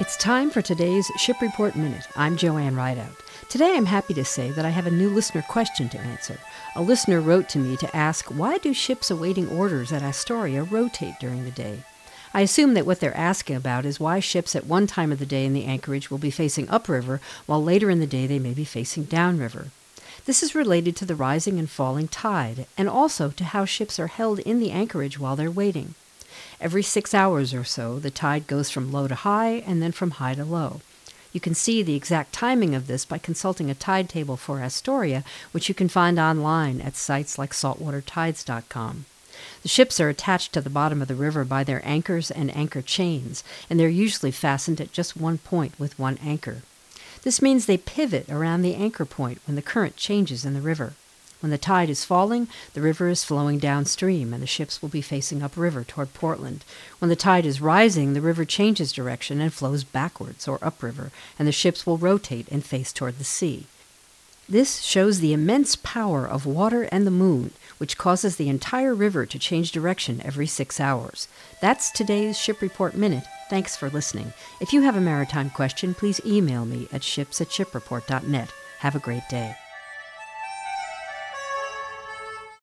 It's time for today's Ship Report Minute. I'm Joanne Rideout. Today I'm happy to say that I have a new listener question to answer. A listener wrote to me to ask why do ships awaiting orders at Astoria rotate during the day? I assume that what they're asking about is why ships at one time of the day in the anchorage will be facing upriver while later in the day they may be facing downriver. This is related to the rising and falling tide and also to how ships are held in the anchorage while they're waiting. Every six hours or so, the tide goes from low to high and then from high to low. You can see the exact timing of this by consulting a tide table for Astoria, which you can find online at sites like saltwatertides.com. The ships are attached to the bottom of the river by their anchors and anchor chains, and they're usually fastened at just one point with one anchor. This means they pivot around the anchor point when the current changes in the river. When the tide is falling, the river is flowing downstream and the ships will be facing upriver toward Portland. When the tide is rising, the river changes direction and flows backwards or upriver, and the ships will rotate and face toward the sea. This shows the immense power of water and the moon, which causes the entire river to change direction every six hours. That's today's Ship Report Minute. Thanks for listening. If you have a maritime question, please email me at ships at shipreport.net. Have a great day.